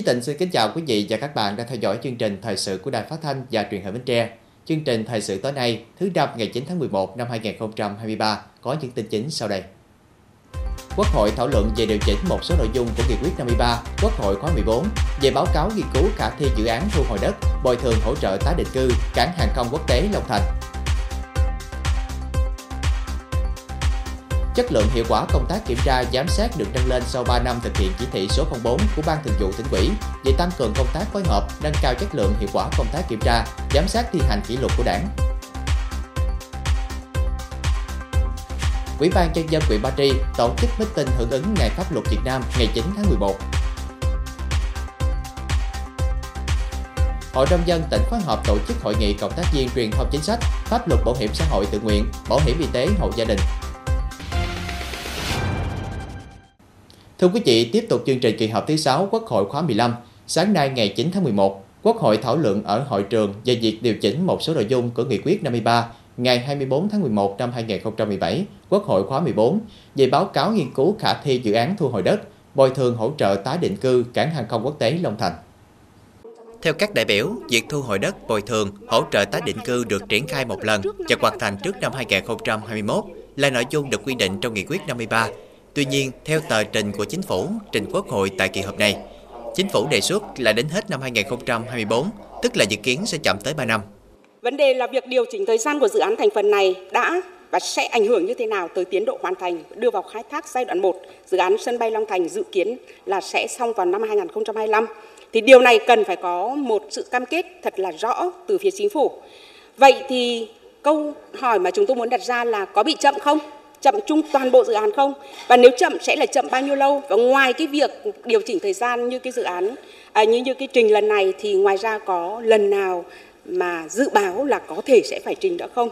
Chí Tịnh xin kính chào quý vị và các bạn đang theo dõi chương trình thời sự của Đài Phát thanh và Truyền hình Bến Tre. Chương trình thời sự tối nay, thứ năm ngày 9 tháng 11 năm 2023 có những tin chính sau đây. Quốc hội thảo luận về điều chỉnh một số nội dung của nghị quyết 53 Quốc hội khóa 14 về báo cáo nghiên cứu khả thi dự án thu hồi đất, bồi thường hỗ trợ tái định cư, cảng hàng không quốc tế Long Thành. Chất lượng hiệu quả công tác kiểm tra giám sát được nâng lên sau 3 năm thực hiện chỉ thị số 04 của Ban Thường vụ tỉnh ủy về tăng cường công tác phối hợp, nâng cao chất lượng hiệu quả công tác kiểm tra, giám sát thi hành kỷ luật của Đảng. Ủy ban nhân dân huyện Ba Tri tổ chức meeting hưởng ứng Ngày Pháp luật Việt Nam ngày 9 tháng 11. Hội nông dân tỉnh phối hợp tổ chức hội nghị cộng tác viên truyền thông chính sách, pháp luật bảo hiểm xã hội tự nguyện, bảo hiểm y tế hộ gia đình. Thưa quý vị, tiếp tục chương trình kỳ họp thứ 6 Quốc hội khóa 15, sáng nay ngày 9 tháng 11, Quốc hội thảo luận ở hội trường về việc điều chỉnh một số nội dung của nghị quyết 53 ngày 24 tháng 11 năm 2017, Quốc hội khóa 14 về báo cáo nghiên cứu khả thi dự án thu hồi đất, bồi thường hỗ trợ tái định cư cảng hàng không quốc tế Long Thành. Theo các đại biểu, việc thu hồi đất, bồi thường, hỗ trợ tái định cư được triển khai một lần và hoàn thành trước năm 2021 là nội dung được quy định trong nghị quyết 53 Tuy nhiên, theo tờ trình của chính phủ trình Quốc hội tại kỳ họp này, chính phủ đề xuất là đến hết năm 2024, tức là dự kiến sẽ chậm tới 3 năm. Vấn đề là việc điều chỉnh thời gian của dự án thành phần này đã và sẽ ảnh hưởng như thế nào tới tiến độ hoàn thành đưa vào khai thác giai đoạn 1 dự án sân bay Long Thành dự kiến là sẽ xong vào năm 2025 thì điều này cần phải có một sự cam kết thật là rõ từ phía chính phủ. Vậy thì câu hỏi mà chúng tôi muốn đặt ra là có bị chậm không? Chậm chung toàn bộ dự án không? Và nếu chậm sẽ là chậm bao nhiêu lâu? Và ngoài cái việc điều chỉnh thời gian như cái dự án à, như như cái trình lần này thì ngoài ra có lần nào mà dự báo là có thể sẽ phải trình nữa không?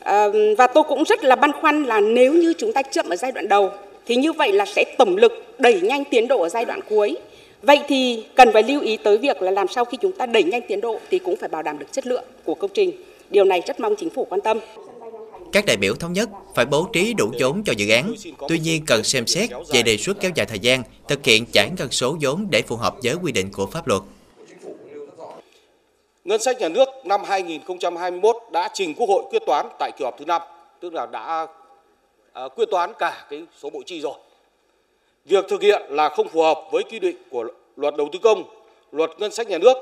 À, và tôi cũng rất là băn khoăn là nếu như chúng ta chậm ở giai đoạn đầu thì như vậy là sẽ tổng lực đẩy nhanh tiến độ ở giai đoạn cuối. Vậy thì cần phải lưu ý tới việc là làm sao khi chúng ta đẩy nhanh tiến độ thì cũng phải bảo đảm được chất lượng của công trình. Điều này rất mong chính phủ quan tâm các đại biểu thống nhất phải bố trí đủ vốn cho dự án, tuy nhiên cần xem xét về đề xuất kéo dài thời gian, thực hiện giải ngân số vốn để phù hợp với quy định của pháp luật. Ngân sách nhà nước năm 2021 đã trình Quốc hội quyết toán tại kỳ họp thứ 5, tức là đã à, quyết toán cả cái số bộ chi rồi. Việc thực hiện là không phù hợp với quy định của luật đầu tư công, luật ngân sách nhà nước.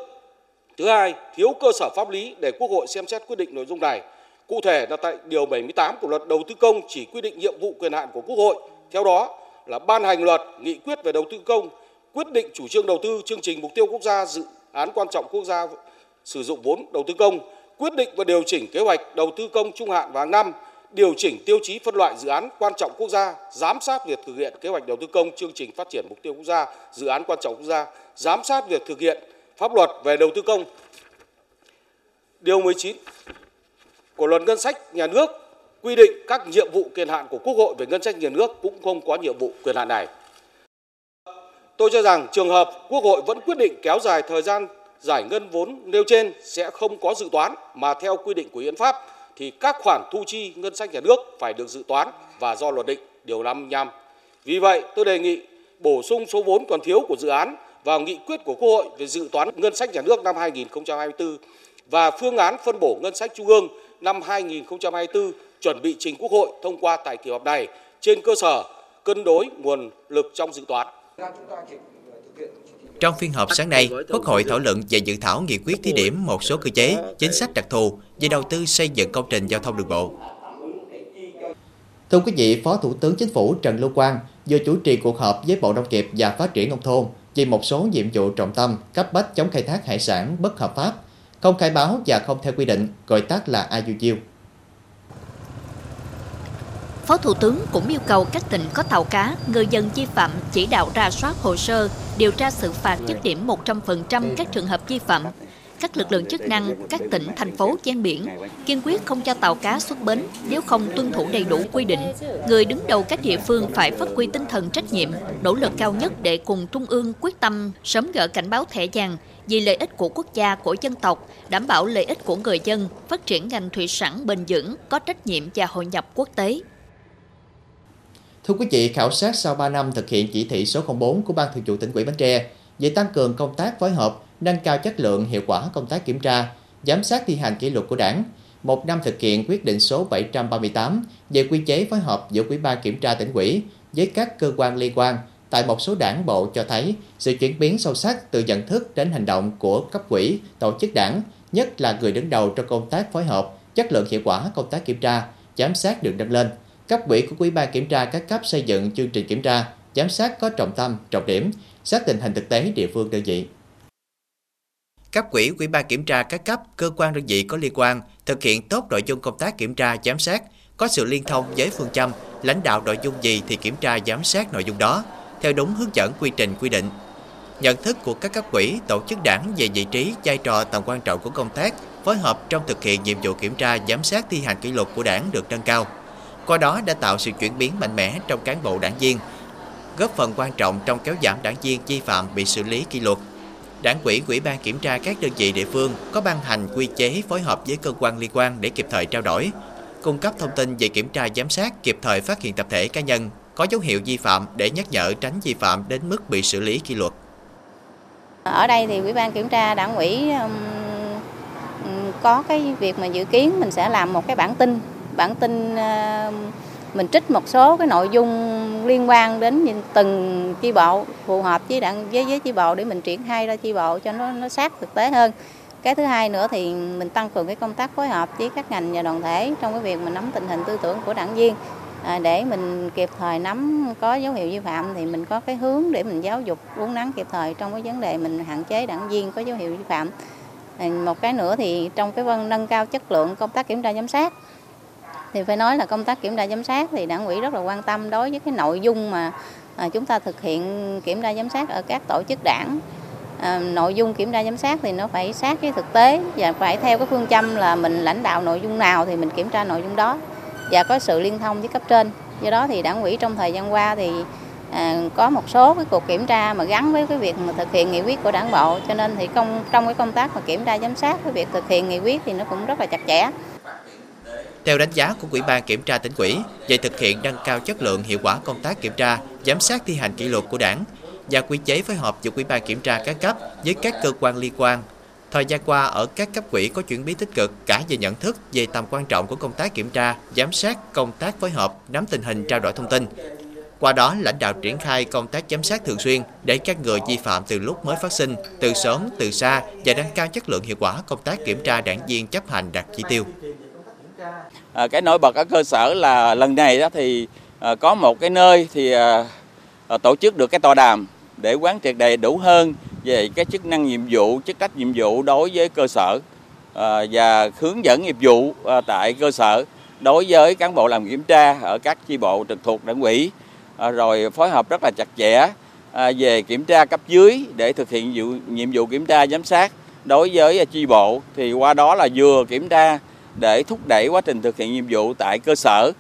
Thứ hai, thiếu cơ sở pháp lý để Quốc hội xem xét quyết định nội dung này Cụ thể là tại điều 78 của luật đầu tư công chỉ quy định nhiệm vụ quyền hạn của Quốc hội. Theo đó là ban hành luật, nghị quyết về đầu tư công, quyết định chủ trương đầu tư, chương trình mục tiêu quốc gia, dự án quan trọng quốc gia sử dụng vốn đầu tư công, quyết định và điều chỉnh kế hoạch đầu tư công trung hạn và hàng năm, điều chỉnh tiêu chí phân loại dự án quan trọng quốc gia, giám sát việc thực hiện kế hoạch đầu tư công, chương trình phát triển mục tiêu quốc gia, dự án quan trọng quốc gia, giám sát việc thực hiện pháp luật về đầu tư công. Điều 19 của luật ngân sách nhà nước quy định các nhiệm vụ quyền hạn của Quốc hội về ngân sách nhà nước cũng không có nhiệm vụ quyền hạn này. Tôi cho rằng trường hợp Quốc hội vẫn quyết định kéo dài thời gian giải ngân vốn nêu trên sẽ không có dự toán mà theo quy định của hiến pháp thì các khoản thu chi ngân sách nhà nước phải được dự toán và do luật định điều 55. Vì vậy, tôi đề nghị bổ sung số vốn còn thiếu của dự án vào nghị quyết của Quốc hội về dự toán ngân sách nhà nước năm 2024 và phương án phân bổ ngân sách trung ương năm 2024 chuẩn bị trình Quốc hội thông qua tại kỳ họp này trên cơ sở cân đối nguồn lực trong dự toán. Trong phiên họp sáng nay, Quốc hội thảo luận về dự thảo nghị quyết thí điểm một số cơ chế, chính sách đặc thù về đầu tư xây dựng công trình giao thông đường bộ. Thưa quý vị, Phó Thủ tướng Chính phủ Trần Lưu Quang vừa chủ trì cuộc họp với Bộ Nông nghiệp và Phát triển Nông thôn về một số nhiệm vụ trọng tâm cấp bách chống khai thác hải sản bất hợp pháp không khai báo và không theo quy định, gọi tắt là IUU. Phó Thủ tướng cũng yêu cầu các tỉnh có tàu cá, người dân vi phạm chỉ đạo ra soát hồ sơ, điều tra xử phạt dứt điểm 100% các trường hợp vi phạm. Các lực lượng chức năng, các tỉnh, thành phố ven biển kiên quyết không cho tàu cá xuất bến nếu không tuân thủ đầy đủ quy định. Người đứng đầu các địa phương phải phát huy tinh thần trách nhiệm, nỗ lực cao nhất để cùng Trung ương quyết tâm sớm gỡ cảnh báo thẻ vàng vì lợi ích của quốc gia, của dân tộc, đảm bảo lợi ích của người dân, phát triển ngành thủy sản bền vững, có trách nhiệm và hội nhập quốc tế. Thưa quý vị, khảo sát sau 3 năm thực hiện chỉ thị số 04 của Ban Thường vụ tỉnh ủy Bến Tre về tăng cường công tác phối hợp, nâng cao chất lượng hiệu quả công tác kiểm tra, giám sát thi hành kỷ luật của Đảng. Một năm thực hiện quyết định số 738 về quy chế phối hợp giữa Ủy ban kiểm tra tỉnh ủy với các cơ quan liên quan tại một số đảng bộ cho thấy sự chuyển biến sâu sắc từ nhận thức đến hành động của cấp quỹ, tổ chức đảng, nhất là người đứng đầu trong công tác phối hợp, chất lượng hiệu quả công tác kiểm tra, giám sát được nâng lên. Cấp quỹ của Ủy ban kiểm tra các cấp xây dựng chương trình kiểm tra, giám sát có trọng tâm, trọng điểm, sát tình hình thực tế địa phương đơn vị. Cấp quỹ, ủy ban kiểm tra các cấp, cơ quan đơn vị có liên quan thực hiện tốt nội dung công tác kiểm tra, giám sát, có sự liên thông với phương châm, lãnh đạo nội dung gì thì kiểm tra giám sát nội dung đó, theo đúng hướng dẫn quy trình quy định. Nhận thức của các cấp quỹ, tổ chức đảng về vị trí, vai trò tầm quan trọng của công tác, phối hợp trong thực hiện nhiệm vụ kiểm tra, giám sát thi hành kỷ luật của đảng được nâng cao. Qua đó đã tạo sự chuyển biến mạnh mẽ trong cán bộ đảng viên, góp phần quan trọng trong kéo giảm đảng viên vi phạm bị xử lý kỷ luật. Đảng quỹ, ủy ban kiểm tra các đơn vị địa phương có ban hành quy chế phối hợp với cơ quan liên quan để kịp thời trao đổi, cung cấp thông tin về kiểm tra giám sát, kịp thời phát hiện tập thể cá nhân có dấu hiệu vi phạm để nhắc nhở tránh vi phạm đến mức bị xử lý kỷ luật. Ở đây thì Ủy ban kiểm tra đảng ủy có cái việc mà dự kiến mình sẽ làm một cái bản tin, bản tin ờ, mình trích một số cái nội dung liên quan đến từng chi bộ phù hợp với đảng với với chi bộ để mình triển khai ra chi bộ cho nó nó sát thực tế hơn. Cái thứ hai nữa thì mình tăng cường cái công tác phối hợp với các ngành và đoàn thể trong cái việc mình nắm tình hình tư tưởng của đảng viên À, để mình kịp thời nắm có dấu hiệu vi phạm thì mình có cái hướng để mình giáo dục uống nắng kịp thời trong cái vấn đề mình hạn chế đảng viên có dấu hiệu vi phạm. Một cái nữa thì trong cái vân nâng cao chất lượng công tác kiểm tra giám sát. Thì phải nói là công tác kiểm tra giám sát thì đảng ủy rất là quan tâm đối với cái nội dung mà à, chúng ta thực hiện kiểm tra giám sát ở các tổ chức đảng. À, nội dung kiểm tra giám sát thì nó phải sát với thực tế và phải theo cái phương châm là mình lãnh đạo nội dung nào thì mình kiểm tra nội dung đó và có sự liên thông với cấp trên do đó thì đảng ủy trong thời gian qua thì à, có một số cái cuộc kiểm tra mà gắn với cái việc mà thực hiện nghị quyết của đảng bộ cho nên thì công trong cái công tác mà kiểm tra giám sát cái việc thực hiện nghị quyết thì nó cũng rất là chặt chẽ theo đánh giá của Ủy ban Kiểm tra tỉnh ủy về thực hiện nâng cao chất lượng hiệu quả công tác kiểm tra, giám sát thi hành kỷ luật của đảng và quy chế phối hợp giữa Ủy ban Kiểm tra các cấp với các cơ quan liên quan. Thời gian qua, ở các cấp quỹ có chuyển biến tích cực cả về nhận thức về tầm quan trọng của công tác kiểm tra, giám sát, công tác phối hợp, nắm tình hình trao đổi thông tin. Qua đó, lãnh đạo triển khai công tác giám sát thường xuyên để các người vi phạm từ lúc mới phát sinh, từ sớm, từ xa và nâng cao chất lượng hiệu quả công tác kiểm tra đảng viên chấp hành đạt chỉ tiêu. À, cái nổi bật ở cơ sở là lần này đó thì à, có một cái nơi thì à, à tổ chức được cái tọa đàm để quán triệt đầy đủ hơn về cái chức năng nhiệm vụ, chức trách nhiệm vụ đối với cơ sở à, và hướng dẫn nghiệp vụ à, tại cơ sở đối với cán bộ làm kiểm tra ở các chi bộ trực thuộc đảng ủy à, rồi phối hợp rất là chặt chẽ về kiểm tra cấp dưới để thực hiện nhiệm vụ, nhiệm vụ kiểm tra giám sát đối với chi bộ. Thì qua đó là vừa kiểm tra để thúc đẩy quá trình thực hiện nhiệm vụ tại cơ sở,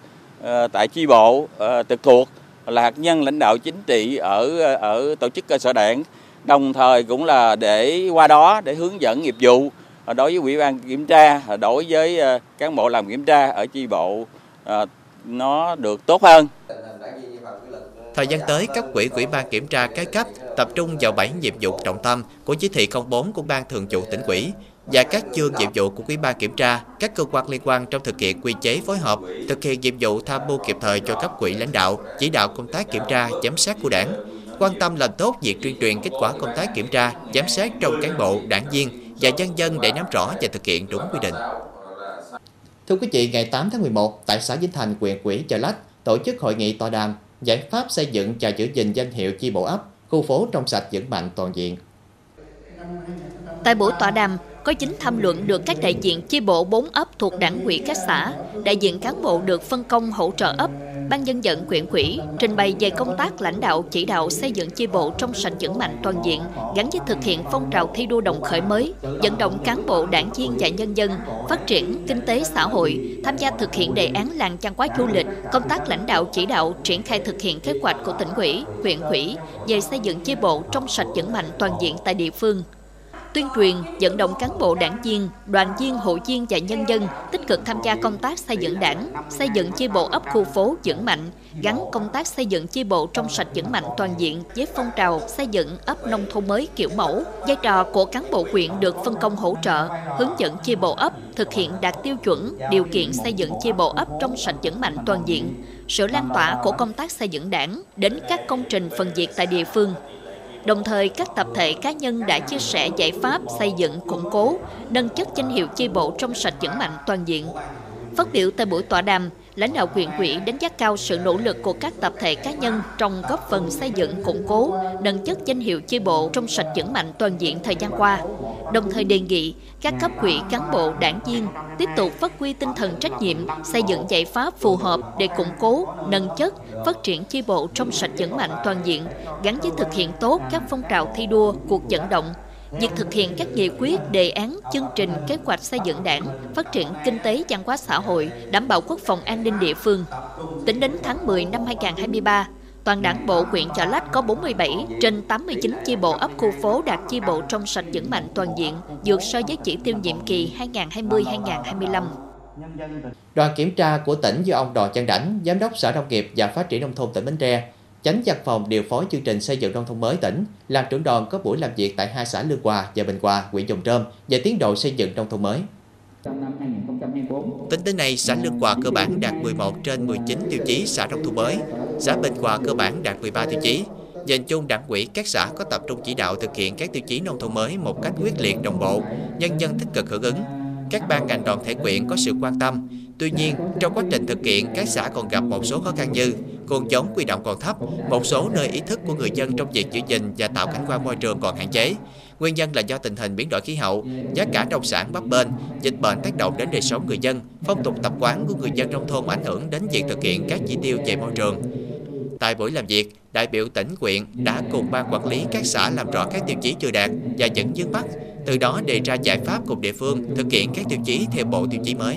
tại chi bộ trực thuộc là hạt nhân lãnh đạo chính trị ở ở tổ chức cơ sở đảng, đồng thời cũng là để qua đó để hướng dẫn nghiệp vụ ờ, đối với ủy ban kiểm tra, ờ, đối với ờ, cán bộ làm kiểm tra ở chi bộ nó được tốt hơn. Thời gian tới, các quỹ ủy ban kiểm tra các cấp tập trung vào 7 nhiệm vụ trọng tâm của chỉ thị 04 của Ban Thường vụ tỉnh ủy và các chương nhiệm vụ của Ủy ban kiểm tra, các cơ quan liên quan trong thực hiện quy chế phối hợp, thực hiện nhiệm vụ tham mưu kịp thời cho cấp quỹ lãnh đạo, chỉ đạo công tác kiểm tra, giám sát của đảng, quan tâm làm tốt việc tuyên truyền kết quả công tác kiểm tra, giám sát trong cán bộ, đảng viên và nhân dân để nắm rõ và thực hiện đúng quy định. Thưa quý vị, ngày 8 tháng 11, tại xã Vĩnh Thành, huyện Quỹ Chợ Lách, tổ chức hội nghị tọa đàm giải pháp xây dựng và giữ gìn danh hiệu chi bộ ấp, khu phố trong sạch vững mạnh toàn diện. Tại buổi tọa đàm, có chính tham luận được các đại diện chi bộ 4 ấp thuộc đảng quỹ các xã, đại diện cán bộ được phân công hỗ trợ ấp, ban dân vận quyện quỹ trình bày về công tác lãnh đạo chỉ đạo xây dựng chi bộ trong sạch vững mạnh toàn diện gắn với thực hiện phong trào thi đua đồng khởi mới, vận động cán bộ đảng viên và nhân dân phát triển kinh tế xã hội, tham gia thực hiện đề án làng văn hóa du lịch, công tác lãnh đạo chỉ đạo triển khai thực hiện kế hoạch của tỉnh ủy, huyện quỹ về xây dựng chi bộ trong sạch vững mạnh toàn diện tại địa phương tuyên truyền, vận động cán bộ đảng viên, đoàn viên, hội viên và nhân dân tích cực tham gia công tác xây dựng đảng, xây dựng chi bộ ấp khu phố vững mạnh, gắn công tác xây dựng chi bộ trong sạch vững mạnh toàn diện với phong trào xây dựng ấp nông thôn mới kiểu mẫu. Vai trò của cán bộ quyện được phân công hỗ trợ, hướng dẫn chi bộ ấp thực hiện đạt tiêu chuẩn, điều kiện xây dựng chi bộ ấp trong sạch vững mạnh toàn diện, sự lan tỏa của công tác xây dựng đảng đến các công trình phần việc tại địa phương Đồng thời, các tập thể cá nhân đã chia sẻ giải pháp xây dựng, củng cố, nâng chất danh hiệu chi bộ trong sạch vững mạnh toàn diện. Phát biểu tại buổi tọa đàm, lãnh đạo huyện ủy đánh giá cao sự nỗ lực của các tập thể cá nhân trong góp phần xây dựng củng cố, nâng chất danh hiệu chi bộ trong sạch vững mạnh toàn diện thời gian qua. Đồng thời đề nghị các cấp ủy cán bộ đảng viên tiếp tục phát huy tinh thần trách nhiệm, xây dựng giải pháp phù hợp để củng cố, nâng chất, phát triển chi bộ trong sạch vững mạnh toàn diện, gắn với thực hiện tốt các phong trào thi đua, cuộc vận động, việc thực hiện các nghị quyết, đề án, chương trình, kế hoạch xây dựng đảng, phát triển kinh tế văn hóa xã hội, đảm bảo quốc phòng an ninh địa phương. Tính đến tháng 10 năm 2023, toàn đảng bộ huyện Chợ Lách có 47 trên 89 chi bộ ấp khu phố đạt chi bộ trong sạch vững mạnh toàn diện, vượt so với chỉ tiêu nhiệm kỳ 2020-2025. Đoàn kiểm tra của tỉnh do ông Đò Chân Đảnh, Giám đốc Sở Nông nghiệp và Phát triển Nông thôn tỉnh Bến Tre, Chánh văn phòng điều phối chương trình xây dựng nông thôn mới tỉnh làm trưởng đoàn có buổi làm việc tại hai xã Lương Hòa và Bình Hòa, huyện Dòng Trơm về tiến độ xây dựng nông thôn mới. Tính đến nay, xã Lương Hòa cơ bản đạt 11 trên 19 tiêu chí xã nông thôn mới, xã Bình Hòa cơ bản đạt 13 tiêu chí. Nhìn chung, đảng ủy các xã có tập trung chỉ đạo thực hiện các tiêu chí nông thôn mới một cách quyết liệt đồng bộ, nhân dân tích cực hưởng ứng. Các ban ngành đoàn thể quyện có sự quan tâm. Tuy nhiên, trong quá trình thực hiện, các xã còn gặp một số khó khăn như nguồn giống quy động còn thấp, một số nơi ý thức của người dân trong việc giữ gìn và tạo cảnh quan môi trường còn hạn chế. Nguyên nhân là do tình hình biến đổi khí hậu, giá cả nông sản bấp bênh, dịch bệnh tác động đến đời sống người dân, phong tục tập quán của người dân nông thôn ảnh hưởng đến việc thực hiện các chỉ tiêu về môi trường. Tại buổi làm việc, đại biểu tỉnh quyện đã cùng ban quản lý các xã làm rõ các tiêu chí chưa đạt và những vướng mắt, từ đó đề ra giải pháp cùng địa phương thực hiện các tiêu chí theo bộ tiêu chí mới.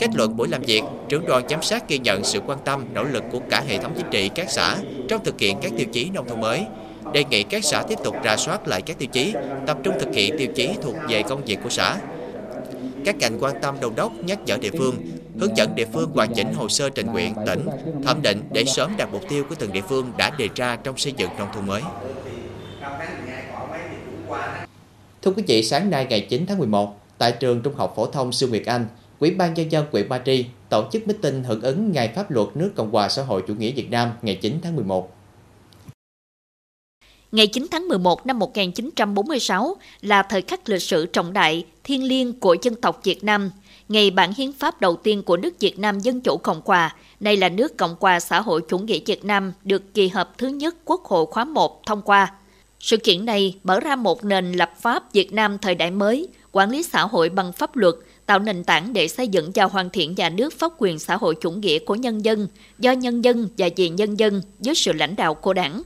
Kết luận buổi làm việc, trưởng đoàn giám sát ghi nhận sự quan tâm, nỗ lực của cả hệ thống chính trị các xã trong thực hiện các tiêu chí nông thôn mới, đề nghị các xã tiếp tục rà soát lại các tiêu chí, tập trung thực hiện tiêu chí thuộc về công việc của xã. Các ngành quan tâm đôn đốc nhắc nhở địa phương, hướng dẫn địa phương hoàn chỉnh hồ sơ trình nguyện tỉnh, thẩm định để sớm đạt mục tiêu của từng địa phương đã đề ra trong xây dựng nông thôn mới. Thưa quý vị, sáng nay ngày 9 tháng 11, tại trường Trung học phổ thông Sư Nguyệt Anh, Ủy ban nhân dân huyện Ba Tri tổ chức meeting hưởng ứng Ngày Pháp luật nước Cộng hòa xã hội chủ nghĩa Việt Nam ngày 9 tháng 11. Ngày 9 tháng 11 năm 1946 là thời khắc lịch sử trọng đại, thiêng liêng của dân tộc Việt Nam, ngày bản hiến pháp đầu tiên của nước Việt Nam Dân Chủ Cộng Hòa, nay là nước Cộng hòa xã hội chủ nghĩa Việt Nam được kỳ họp thứ nhất Quốc hội khóa 1 thông qua. Sự kiện này mở ra một nền lập pháp Việt Nam thời đại mới, quản lý xã hội bằng pháp luật, tạo nền tảng để xây dựng và hoàn thiện nhà nước pháp quyền xã hội chủ nghĩa của nhân dân, do nhân dân và vì nhân dân dưới sự lãnh đạo của đảng.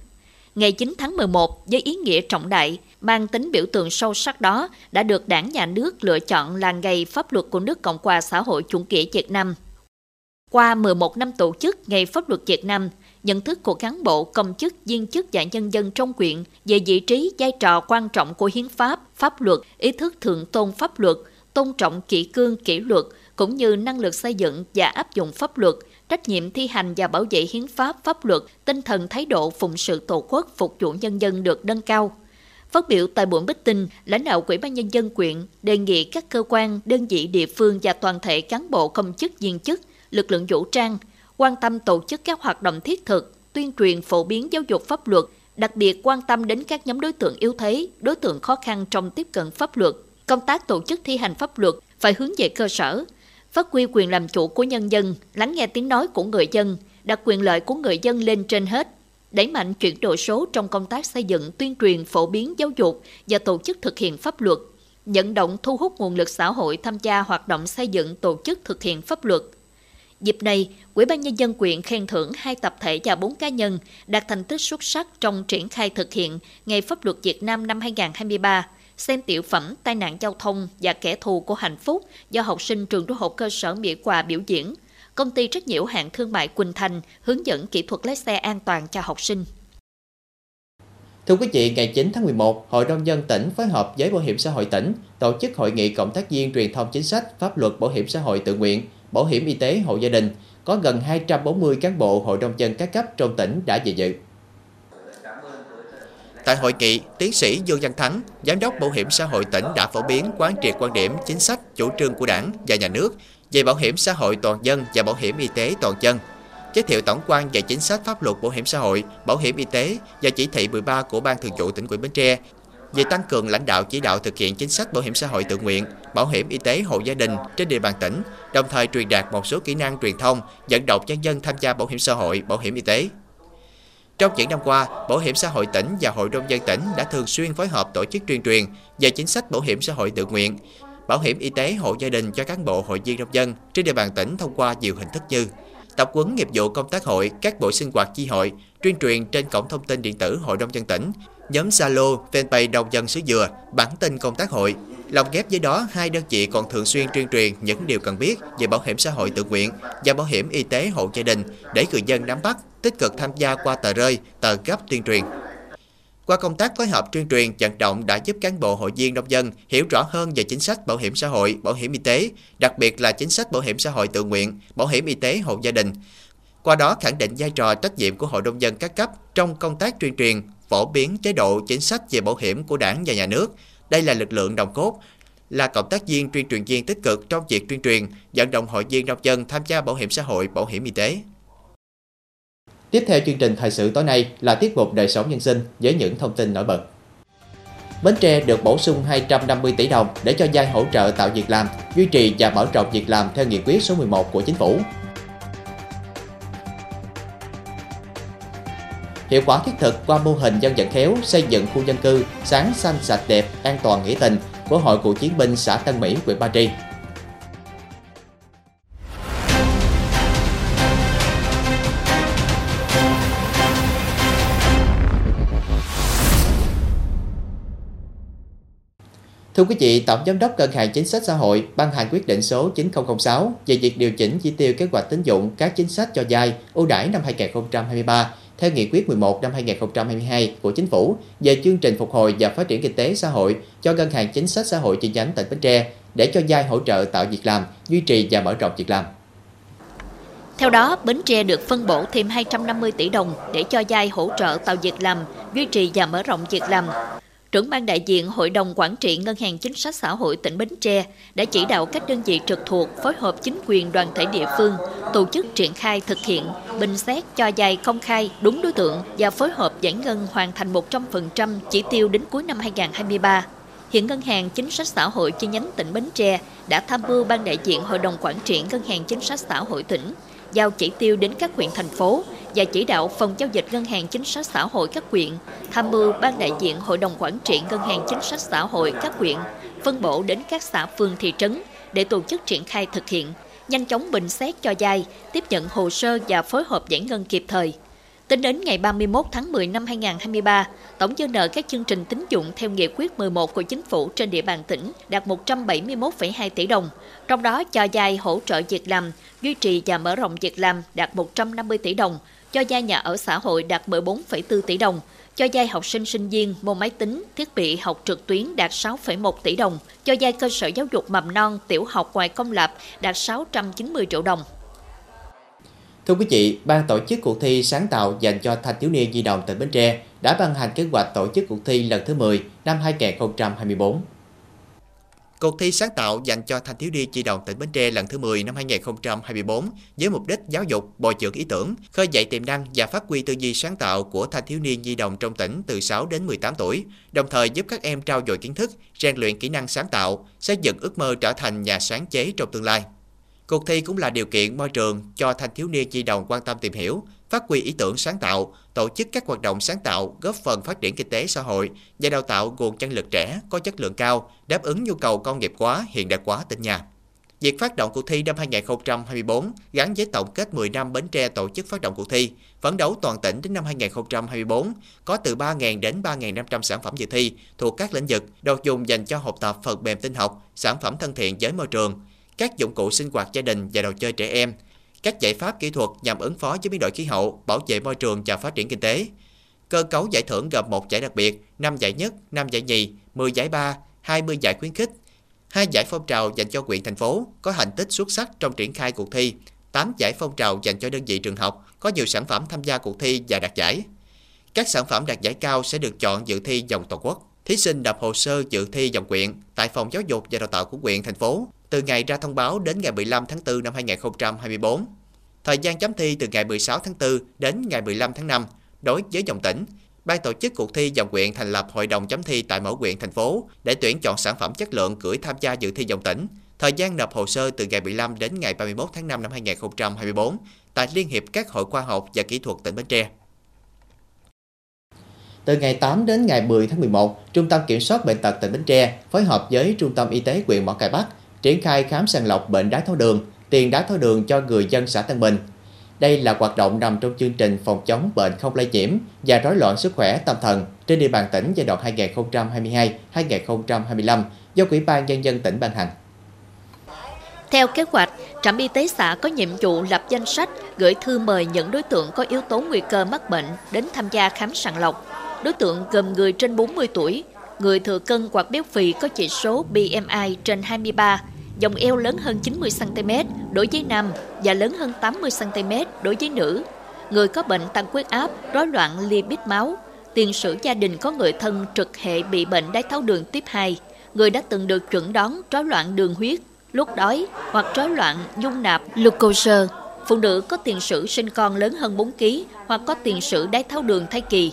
Ngày 9 tháng 11 với ý nghĩa trọng đại, mang tính biểu tượng sâu sắc đó đã được đảng nhà nước lựa chọn là ngày pháp luật của nước Cộng hòa xã hội chủ nghĩa Việt Nam. Qua 11 năm tổ chức Ngày Pháp luật Việt Nam, nhận thức của cán bộ, công chức, viên chức và nhân dân trong quyện về vị trí, vai trò quan trọng của hiến pháp, pháp luật, ý thức thượng tôn pháp luật, tôn trọng kỷ cương, kỷ luật, cũng như năng lực xây dựng và áp dụng pháp luật, trách nhiệm thi hành và bảo vệ hiến pháp, pháp luật, tinh thần thái độ phụng sự tổ quốc, phục vụ nhân dân được nâng cao. Phát biểu tại buổi meeting, lãnh đạo Ủy ban nhân dân quyện đề nghị các cơ quan, đơn vị địa phương và toàn thể cán bộ công chức viên chức, lực lượng vũ trang quan tâm tổ chức các hoạt động thiết thực, tuyên truyền phổ biến giáo dục pháp luật, đặc biệt quan tâm đến các nhóm đối tượng yếu thế, đối tượng khó khăn trong tiếp cận pháp luật. Công tác tổ chức thi hành pháp luật phải hướng về cơ sở, phát huy quyền làm chủ của nhân dân, lắng nghe tiếng nói của người dân, đặt quyền lợi của người dân lên trên hết, đẩy mạnh chuyển đổi số trong công tác xây dựng, tuyên truyền, phổ biến giáo dục và tổ chức thực hiện pháp luật, vận động thu hút nguồn lực xã hội tham gia hoạt động xây dựng tổ chức thực hiện pháp luật. Dịp này, Ủy ban Nhân dân quyện khen thưởng hai tập thể và bốn cá nhân đạt thành tích xuất sắc trong triển khai thực hiện Ngày Pháp luật Việt Nam năm 2023, xem tiểu phẩm tai nạn giao thông và kẻ thù của hạnh phúc do học sinh trường trung học cơ sở Mỹ Hòa biểu diễn. Công ty trách nhiệm hạn thương mại Quỳnh Thành hướng dẫn kỹ thuật lái xe an toàn cho học sinh. Thưa quý vị, ngày 9 tháng 11, Hội đồng dân tỉnh phối hợp với Bảo hiểm xã hội tỉnh tổ chức hội nghị cộng tác viên truyền thông chính sách, pháp luật bảo hiểm xã hội tự nguyện, bảo hiểm y tế hộ gia đình. Có gần 240 cán bộ hội đồng dân các cấp trong tỉnh đã về dự. Tại hội nghị, tiến sĩ Dương Văn Thắng, Giám đốc Bảo hiểm xã hội tỉnh đã phổ biến quán triệt quan điểm, chính sách, chủ trương của đảng và nhà nước về bảo hiểm xã hội toàn dân và bảo hiểm y tế toàn dân, giới thiệu tổng quan về chính sách pháp luật bảo hiểm xã hội, bảo hiểm y tế và chỉ thị 13 của Ban Thường vụ tỉnh ủy Bến Tre về tăng cường lãnh đạo chỉ đạo thực hiện chính sách bảo hiểm xã hội tự nguyện, bảo hiểm y tế hộ gia đình trên địa bàn tỉnh, đồng thời truyền đạt một số kỹ năng truyền thông, dẫn động nhân dân tham gia bảo hiểm xã hội, bảo hiểm y tế. Trong những năm qua, Bảo hiểm xã hội tỉnh và Hội nông dân tỉnh đã thường xuyên phối hợp tổ chức tuyên truyền về chính sách bảo hiểm xã hội tự nguyện, bảo hiểm y tế hộ gia đình cho cán bộ hội viên nông dân trên địa bàn tỉnh thông qua nhiều hình thức như tập huấn nghiệp vụ công tác hội, các buổi sinh hoạt chi hội, tuyên truyền trên cổng thông tin điện tử Hội nông dân tỉnh, nhóm Zalo, fanpage nông dân xứ Dừa, bản tin công tác hội. Lồng ghép với đó, hai đơn vị còn thường xuyên tuyên truyền những điều cần biết về bảo hiểm xã hội tự nguyện và bảo hiểm y tế hộ gia đình để người dân nắm bắt, tích cực tham gia qua tờ rơi, tờ gấp tuyên truyền. Qua công tác phối hợp tuyên truyền vận động đã giúp cán bộ hội viên nông dân hiểu rõ hơn về chính sách bảo hiểm xã hội, bảo hiểm y tế, đặc biệt là chính sách bảo hiểm xã hội tự nguyện, bảo hiểm y tế hộ gia đình. Qua đó khẳng định vai trò trách nhiệm của hội nông dân các cấp trong công tác tuyên truyền, phổ biến chế độ chính sách về bảo hiểm của đảng và nhà nước. Đây là lực lượng đồng cốt, là cộng tác viên tuyên truyền viên tích cực trong việc tuyên truyền, vận động hội viên nông dân tham gia bảo hiểm xã hội, bảo hiểm y tế. Tiếp theo chương trình thời sự tối nay là tiết mục đời sống nhân sinh với những thông tin nổi bật. Bến Tre được bổ sung 250 tỷ đồng để cho giai hỗ trợ tạo việc làm, duy trì và mở rộng việc làm theo nghị quyết số 11 của chính phủ. Hiệu quả thiết thực qua mô hình dân vận khéo xây dựng khu dân cư sáng xanh sạch đẹp, an toàn nghĩa tình của Hội Cựu chiến binh xã Tân Mỹ, huyện Ba Tri. Thưa quý vị, Tổng Giám đốc Ngân hàng Chính sách Xã hội ban hành quyết định số 9006 về việc điều chỉnh chi tiêu kế hoạch tín dụng các chính sách cho vay ưu đãi năm 2023 theo nghị quyết 11 năm 2022 của Chính phủ về chương trình phục hồi và phát triển kinh tế xã hội cho Ngân hàng Chính sách Xã hội chi nhánh tỉnh Bến Tre để cho vay hỗ trợ tạo việc làm, duy trì và mở rộng việc làm. Theo đó, Bến Tre được phân bổ thêm 250 tỷ đồng để cho vay hỗ trợ tạo việc làm, duy trì và mở rộng việc làm trưởng ban đại diện Hội đồng Quản trị Ngân hàng Chính sách Xã hội tỉnh Bến Tre đã chỉ đạo các đơn vị trực thuộc phối hợp chính quyền đoàn thể địa phương tổ chức triển khai thực hiện, bình xét cho dài công khai đúng đối tượng và phối hợp giải ngân hoàn thành 100% chỉ tiêu đến cuối năm 2023. Hiện Ngân hàng Chính sách Xã hội chi nhánh tỉnh Bến Tre đã tham mưu ban đại diện Hội đồng Quản trị Ngân hàng Chính sách Xã hội tỉnh giao chỉ tiêu đến các huyện, thành phố và chỉ đạo phòng giao dịch ngân hàng chính sách xã hội các huyện, tham mưu ban đại diện hội đồng quản trị ngân hàng chính sách xã hội các huyện, phân bổ đến các xã phường thị trấn để tổ chức triển khai thực hiện, nhanh chóng bình xét cho vay tiếp nhận hồ sơ và phối hợp giải ngân kịp thời. Tính đến ngày 31 tháng 10 năm 2023, tổng dư nợ các chương trình tín dụng theo nghị quyết 11 của chính phủ trên địa bàn tỉnh đạt 171,2 tỷ đồng, trong đó cho vay hỗ trợ việc làm, duy trì và mở rộng việc làm đạt 150 tỷ đồng, cho vay nhà ở xã hội đạt 14,4 tỷ đồng, cho vay học sinh sinh viên môn máy tính, thiết bị học trực tuyến đạt 6,1 tỷ đồng, cho vay cơ sở giáo dục mầm non, tiểu học ngoài công lập đạt 690 triệu đồng. Thưa quý vị, ban tổ chức cuộc thi sáng tạo dành cho thanh thiếu niên di động tỉnh Bến Tre đã ban hành kế hoạch tổ chức cuộc thi lần thứ 10 năm 2024. Cuộc thi sáng tạo dành cho thanh thiếu niên di động tỉnh Bến Tre lần thứ 10 năm 2024 với mục đích giáo dục, bồi dưỡng ý tưởng, khơi dậy tiềm năng và phát huy tư duy sáng tạo của thanh thiếu niên di động trong tỉnh từ 6 đến 18 tuổi, đồng thời giúp các em trao dồi kiến thức, rèn luyện kỹ năng sáng tạo, xây dựng ước mơ trở thành nhà sáng chế trong tương lai. Cuộc thi cũng là điều kiện môi trường cho thanh thiếu niên di đồng quan tâm tìm hiểu, phát huy ý tưởng sáng tạo, tổ chức các hoạt động sáng tạo góp phần phát triển kinh tế xã hội và đào tạo nguồn nhân lực trẻ có chất lượng cao, đáp ứng nhu cầu công nghiệp hóa, hiện đại hóa tỉnh nhà. Việc phát động cuộc thi năm 2024 gắn với tổng kết 10 năm Bến Tre tổ chức phát động cuộc thi, phấn đấu toàn tỉnh đến năm 2024 có từ 3.000 đến 3.500 sản phẩm dự thi thuộc các lĩnh vực đồ dùng dành cho học tập phần mềm tinh học, sản phẩm thân thiện với môi trường, các dụng cụ sinh hoạt gia đình và đồ chơi trẻ em, các giải pháp kỹ thuật nhằm ứng phó với biến đổi khí hậu, bảo vệ môi trường và phát triển kinh tế. Cơ cấu giải thưởng gồm một giải đặc biệt, 5 giải nhất, 5 giải nhì, 10 giải ba, 20 giải khuyến khích, hai giải phong trào dành cho huyện thành phố có thành tích xuất sắc trong triển khai cuộc thi, 8 giải phong trào dành cho đơn vị trường học có nhiều sản phẩm tham gia cuộc thi và đạt giải. Các sản phẩm đạt giải cao sẽ được chọn dự thi vòng toàn quốc. Thí sinh nộp hồ sơ dự thi vòng quyện tại phòng giáo dục và đào tạo của quyện thành phố từ ngày ra thông báo đến ngày 15 tháng 4 năm 2024. Thời gian chấm thi từ ngày 16 tháng 4 đến ngày 15 tháng 5 đối với dòng tỉnh. Ban tổ chức cuộc thi dòng quyện thành lập hội đồng chấm thi tại mỗi quyện thành phố để tuyển chọn sản phẩm chất lượng gửi tham gia dự thi dòng tỉnh. Thời gian nộp hồ sơ từ ngày 15 đến ngày 31 tháng 5 năm 2024 tại Liên hiệp các hội khoa học và kỹ thuật tỉnh Bến Tre. Từ ngày 8 đến ngày 10 tháng 11, Trung tâm Kiểm soát Bệnh tật tỉnh Bến Tre phối hợp với Trung tâm Y tế huyện Mỏ Cày Bắc triển khai khám sàng lọc bệnh đái tháo đường, tiền đái tháo đường cho người dân xã Tân Bình. Đây là hoạt động nằm trong chương trình phòng chống bệnh không lây nhiễm và rối loạn sức khỏe tâm thần trên địa bàn tỉnh giai đoạn 2022-2025 do Ủy ban Nhân dân tỉnh ban hành. Theo kế hoạch, trạm y tế xã có nhiệm vụ lập danh sách, gửi thư mời những đối tượng có yếu tố nguy cơ mắc bệnh đến tham gia khám sàng lọc. Đối tượng gồm người trên 40 tuổi, người thừa cân hoặc béo phì có chỉ số BMI trên 23, dòng eo lớn hơn 90cm đối với nam và lớn hơn 80cm đối với nữ, người có bệnh tăng huyết áp, rối loạn lipid máu, tiền sử gia đình có người thân trực hệ bị bệnh đái tháo đường tiếp 2, người đã từng được chuẩn đoán rối loạn đường huyết, lúc đói hoặc rối loạn dung nạp glucose. Phụ nữ có tiền sử sinh con lớn hơn 4 kg hoặc có tiền sử đái tháo đường thai kỳ.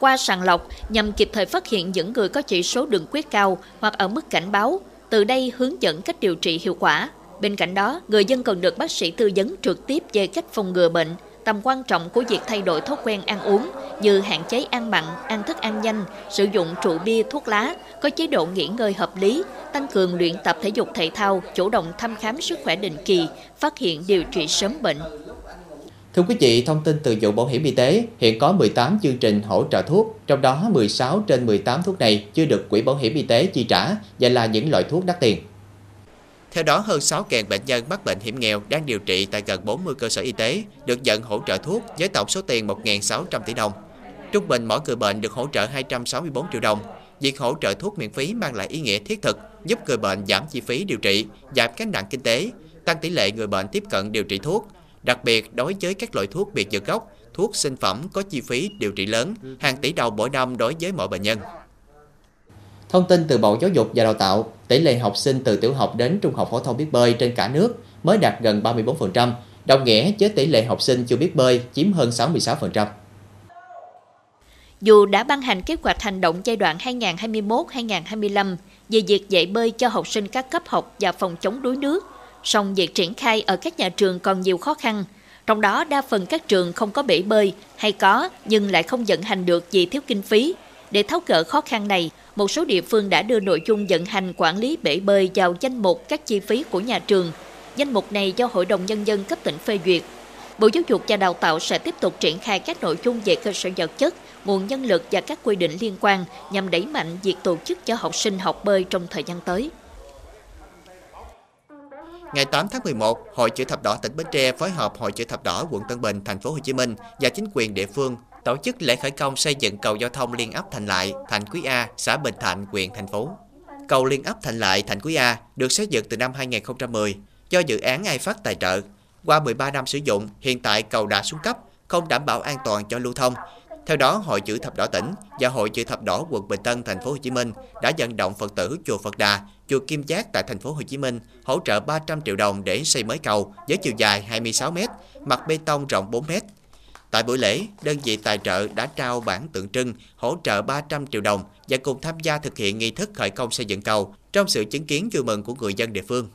Qua sàng lọc nhằm kịp thời phát hiện những người có chỉ số đường huyết cao hoặc ở mức cảnh báo, từ đây hướng dẫn cách điều trị hiệu quả. Bên cạnh đó, người dân cần được bác sĩ tư vấn trực tiếp về cách phòng ngừa bệnh, tầm quan trọng của việc thay đổi thói quen ăn uống như hạn chế ăn mặn, ăn thức ăn nhanh, sử dụng rượu bia, thuốc lá, có chế độ nghỉ ngơi hợp lý, tăng cường luyện tập thể dục thể thao, chủ động thăm khám sức khỏe định kỳ, phát hiện điều trị sớm bệnh. Thưa quý vị, thông tin từ vụ bảo hiểm y tế, hiện có 18 chương trình hỗ trợ thuốc, trong đó 16 trên 18 thuốc này chưa được quỹ bảo hiểm y tế chi trả và là những loại thuốc đắt tiền. Theo đó, hơn 6.000 bệnh nhân mắc bệnh hiểm nghèo đang điều trị tại gần 40 cơ sở y tế được nhận hỗ trợ thuốc với tổng số tiền 1.600 tỷ đồng. Trung bình mỗi người bệnh được hỗ trợ 264 triệu đồng. Việc hỗ trợ thuốc miễn phí mang lại ý nghĩa thiết thực, giúp người bệnh giảm chi phí điều trị, giảm gánh nặng kinh tế, tăng tỷ lệ người bệnh tiếp cận điều trị thuốc. Đặc biệt, đối với các loại thuốc biệt dược gốc, thuốc sinh phẩm có chi phí điều trị lớn, hàng tỷ đồng mỗi năm đối với mỗi bệnh nhân. Thông tin từ Bộ Giáo dục và Đào tạo, tỷ lệ học sinh từ tiểu học đến trung học phổ thông biết bơi trên cả nước mới đạt gần 34%, đồng nghĩa với tỷ lệ học sinh chưa biết bơi chiếm hơn 66%. Dù đã ban hành kế hoạch hành động giai đoạn 2021-2025 về việc dạy bơi cho học sinh các cấp học và phòng chống đuối nước, song việc triển khai ở các nhà trường còn nhiều khó khăn. Trong đó đa phần các trường không có bể bơi hay có nhưng lại không vận hành được vì thiếu kinh phí. Để tháo gỡ khó khăn này, một số địa phương đã đưa nội dung vận hành quản lý bể bơi vào danh mục các chi phí của nhà trường. Danh mục này do Hội đồng Nhân dân cấp tỉnh phê duyệt. Bộ Giáo dục và Đào tạo sẽ tiếp tục triển khai các nội dung về cơ sở vật chất, nguồn nhân lực và các quy định liên quan nhằm đẩy mạnh việc tổ chức cho học sinh học bơi trong thời gian tới. Ngày 8 tháng 11, Hội chữ thập đỏ tỉnh Bến Tre phối hợp Hội chữ thập đỏ quận Tân Bình, thành phố Hồ Chí Minh và chính quyền địa phương tổ chức lễ khởi công xây dựng cầu giao thông liên ấp Thành Lại, Thành Quý A, xã Bình Thạnh, huyện thành phố. Cầu liên ấp Thành Lại, Thành Quý A được xây dựng từ năm 2010 do dự án ai phát tài trợ. Qua 13 năm sử dụng, hiện tại cầu đã xuống cấp, không đảm bảo an toàn cho lưu thông. Theo đó, Hội chữ thập đỏ tỉnh và Hội chữ thập đỏ quận Bình Tân, thành phố Hồ Chí Minh đã vận động Phật tử chùa Phật Đà, chùa Kim Giác tại thành phố Hồ Chí Minh hỗ trợ 300 triệu đồng để xây mới cầu với chiều dài 26 m, mặt bê tông rộng 4 m. Tại buổi lễ, đơn vị tài trợ đã trao bản tượng trưng hỗ trợ 300 triệu đồng và cùng tham gia thực hiện nghi thức khởi công xây dựng cầu trong sự chứng kiến vui mừng của người dân địa phương.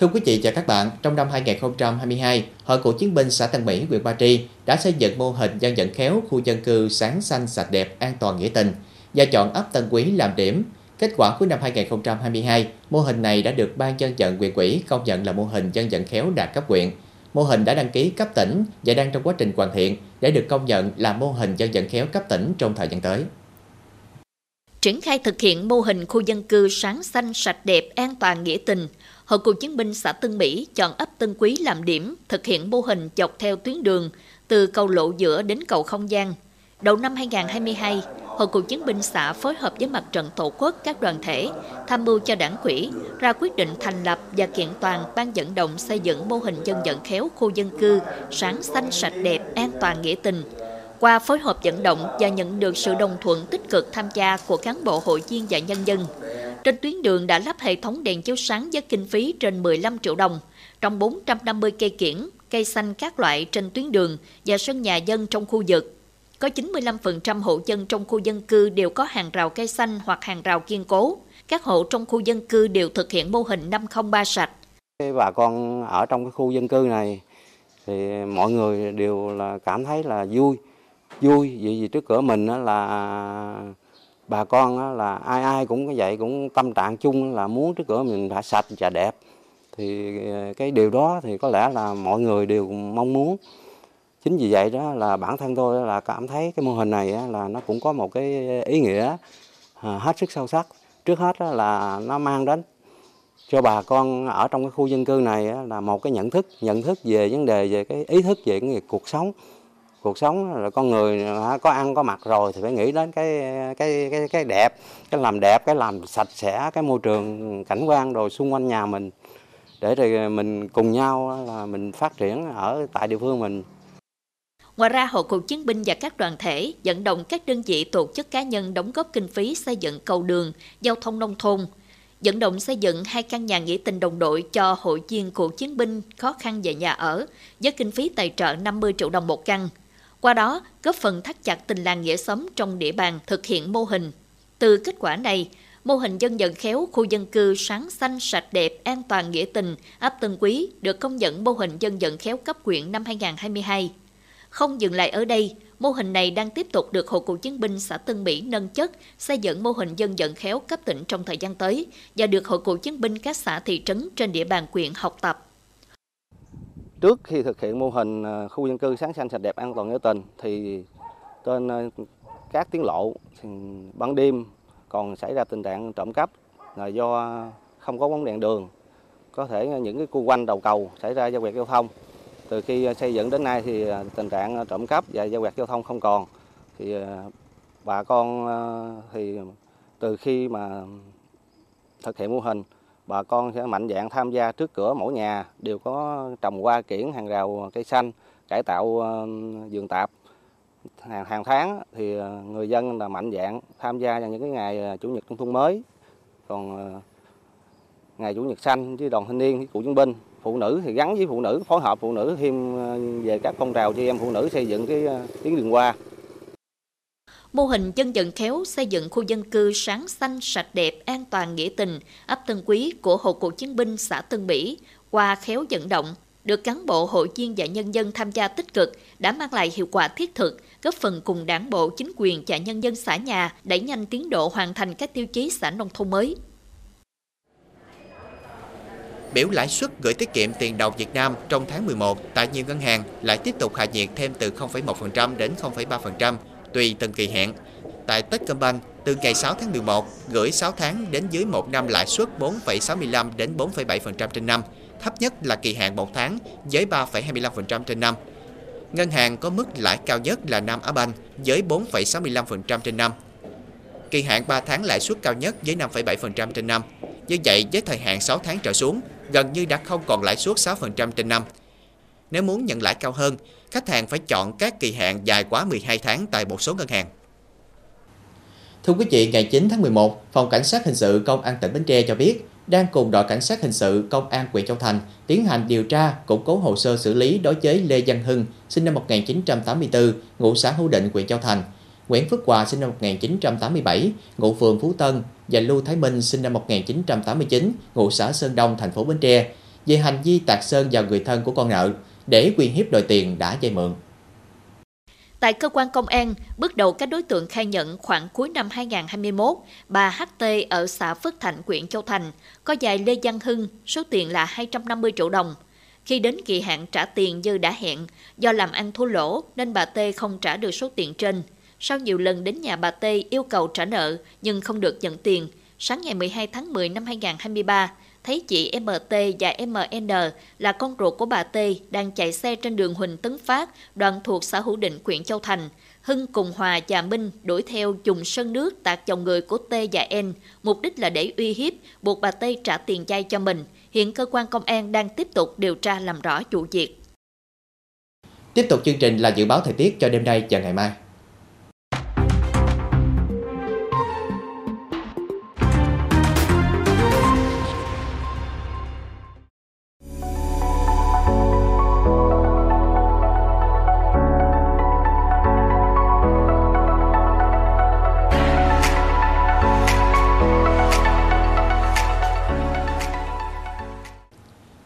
Thưa quý vị và các bạn, trong năm 2022, Hội Cựu chiến binh xã Tân Mỹ, huyện Ba Tri đã xây dựng mô hình dân vận khéo khu dân cư sáng xanh sạch đẹp an toàn nghĩa tình và chọn ấp Tân Quý làm điểm. Kết quả cuối năm 2022, mô hình này đã được Ban dân vận huyện quỹ công nhận là mô hình dân vận khéo đạt cấp huyện. Mô hình đã đăng ký cấp tỉnh và đang trong quá trình hoàn thiện để được công nhận là mô hình dân vận khéo cấp tỉnh trong thời gian tới. Triển khai thực hiện mô hình khu dân cư sáng xanh sạch đẹp an toàn nghĩa tình, Hội cựu chiến binh xã Tân Mỹ chọn ấp Tân Quý làm điểm, thực hiện mô hình dọc theo tuyến đường từ cầu lộ giữa đến cầu không gian. Đầu năm 2022, Hội cựu chiến binh xã phối hợp với mặt trận tổ quốc các đoàn thể tham mưu cho đảng quỹ ra quyết định thành lập và kiện toàn ban dẫn động xây dựng mô hình dân vận khéo khu dân cư sáng xanh sạch đẹp an toàn nghĩa tình qua phối hợp vận động và nhận được sự đồng thuận tích cực tham gia của cán bộ hội viên và nhân dân. Trên tuyến đường đã lắp hệ thống đèn chiếu sáng với kinh phí trên 15 triệu đồng, trong 450 cây kiển, cây xanh các loại trên tuyến đường và sân nhà dân trong khu vực. Có 95% hộ dân trong khu dân cư đều có hàng rào cây xanh hoặc hàng rào kiên cố. Các hộ trong khu dân cư đều thực hiện mô hình 503 sạch. Bà con ở trong cái khu dân cư này thì mọi người đều là cảm thấy là vui vui vì, vì trước cửa mình là bà con là ai ai cũng vậy, cũng tâm trạng chung là muốn trước cửa mình phải sạch và đẹp. Thì ờ, cái điều đó thì có lẽ là mọi người đều mong muốn. Chính vì vậy đó là bản thân tôi là cảm thấy cái mô hình này là nó cũng có một cái ý nghĩa à, hết sức sâu sắc. Trước hết là nó mang đến cho bà con ở trong cái khu dân cư này là một cái nhận thức nhận thức về vấn đề, về cái ý thức về cái cuộc sống cuộc sống là con người có ăn có mặc rồi thì phải nghĩ đến cái cái cái cái đẹp cái làm đẹp cái làm sạch sẽ cái môi trường cảnh quan rồi xung quanh nhà mình để rồi mình cùng nhau là mình phát triển ở tại địa phương mình Ngoài ra, Hội cựu chiến binh và các đoàn thể vận động các đơn vị tổ chức cá nhân đóng góp kinh phí xây dựng cầu đường, giao thông nông thôn, vận động xây dựng hai căn nhà nghĩa tình đồng đội cho hội viên cựu chiến binh khó khăn về nhà ở, với kinh phí tài trợ 50 triệu đồng một căn. Qua đó, góp phần thắt chặt tình làng nghĩa xóm trong địa bàn thực hiện mô hình. Từ kết quả này, mô hình dân vận khéo khu dân cư sáng xanh sạch đẹp an toàn nghĩa tình ấp Tân Quý được công nhận mô hình dân vận khéo cấp quyện năm 2022. Không dừng lại ở đây, mô hình này đang tiếp tục được Hội cựu chiến binh xã Tân Mỹ nâng chất, xây dựng mô hình dân vận khéo cấp tỉnh trong thời gian tới và được Hội cựu chiến binh các xã thị trấn trên địa bàn quyện học tập. Trước khi thực hiện mô hình à, khu dân cư sáng xanh sạch đẹp an toàn nghĩa tình thì trên à, các tiếng lộ thì ban đêm còn xảy ra tình trạng trộm cắp là do không có bóng đèn đường, có thể những cái khu quanh đầu cầu xảy ra giao quẹt giao thông. Từ khi xây dựng đến nay thì à, tình trạng trộm cắp và giao quẹt giao thông không còn. Thì bà con thì từ khi mà thực hiện mô hình bà con sẽ mạnh dạng tham gia trước cửa mỗi nhà, đều có trồng hoa kiển, hàng rào, cây xanh, cải tạo ờ, vườn tạp. Hàng hàng tháng thì ờ, người dân là mạnh dạng tham gia vào những cái ngày ờ, chủ nhật nông thôn mới. Còn ngày chủ nhật xanh với đoàn thanh niên với cựu chiến binh, phụ nữ thì gắn với phụ nữ, phối hợp phụ nữ thêm về các phong trào chị em phụ nữ xây dựng cái tuyến đường hoa. Mô hình dân vận khéo xây dựng khu dân cư sáng xanh, sạch đẹp, an toàn nghĩa tình, ấp Tân Quý của Hội Cựu Chiến binh xã Tân Mỹ qua khéo vận động, được cán bộ hội viên và nhân dân tham gia tích cực đã mang lại hiệu quả thiết thực, góp phần cùng đảng bộ, chính quyền và nhân dân xã nhà đẩy nhanh tiến độ hoàn thành các tiêu chí xã nông thôn mới. Biểu lãi suất gửi tiết kiệm tiền đồng Việt Nam trong tháng 11 tại nhiều ngân hàng lại tiếp tục hạ nhiệt thêm từ 0,1% đến 0,3% tùy từng kỳ hạn. Tại Techcombank, từ ngày 6 tháng 11, gửi 6 tháng đến dưới 1 năm lãi suất 4,65 đến 4,7% trên năm, thấp nhất là kỳ hạn 1 tháng với 3,25% trên năm. Ngân hàng có mức lãi cao nhất là Nam Á Banh với 4,65% trên năm. Kỳ hạn 3 tháng lãi suất cao nhất với 5,7% trên năm. Như vậy, với thời hạn 6 tháng trở xuống, gần như đã không còn lãi suất 6% trên năm. Nếu muốn nhận lãi cao hơn, khách hàng phải chọn các kỳ hạn dài quá 12 tháng tại một số ngân hàng. Thưa quý vị, ngày 9 tháng 11, Phòng Cảnh sát Hình sự Công an tỉnh Bến Tre cho biết đang cùng đội Cảnh sát Hình sự Công an huyện Châu Thành tiến hành điều tra, củng cố hồ sơ xử lý đối với Lê Văn Hưng, sinh năm 1984, ngụ xã Hữu Định, huyện Châu Thành, Nguyễn Phước Hòa sinh năm 1987, ngụ phường Phú Tân và Lưu Thái Minh sinh năm 1989, ngụ xã Sơn Đông, thành phố Bến Tre, về hành vi tạc sơn vào người thân của con nợ để quyền hiếp đòi tiền đã vay mượn. Tại cơ quan công an, bước đầu các đối tượng khai nhận khoảng cuối năm 2021, bà HT ở xã Phước Thạnh, huyện Châu Thành, có dài Lê Văn Hưng, số tiền là 250 triệu đồng. Khi đến kỳ hạn trả tiền như đã hẹn, do làm ăn thua lỗ nên bà T không trả được số tiền trên. Sau nhiều lần đến nhà bà T yêu cầu trả nợ nhưng không được nhận tiền, sáng ngày 12 tháng 10 năm 2023, thấy chị MT và MN là con ruột của bà T đang chạy xe trên đường Huỳnh Tấn Phát, đoạn thuộc xã Hữu Định, huyện Châu Thành. Hưng cùng Hòa và Minh đuổi theo dùng sân nước tạt chồng người của T và N, mục đích là để uy hiếp, buộc bà T trả tiền chay cho mình. Hiện cơ quan công an đang tiếp tục điều tra làm rõ vụ việc. Tiếp tục chương trình là dự báo thời tiết cho đêm nay và ngày mai.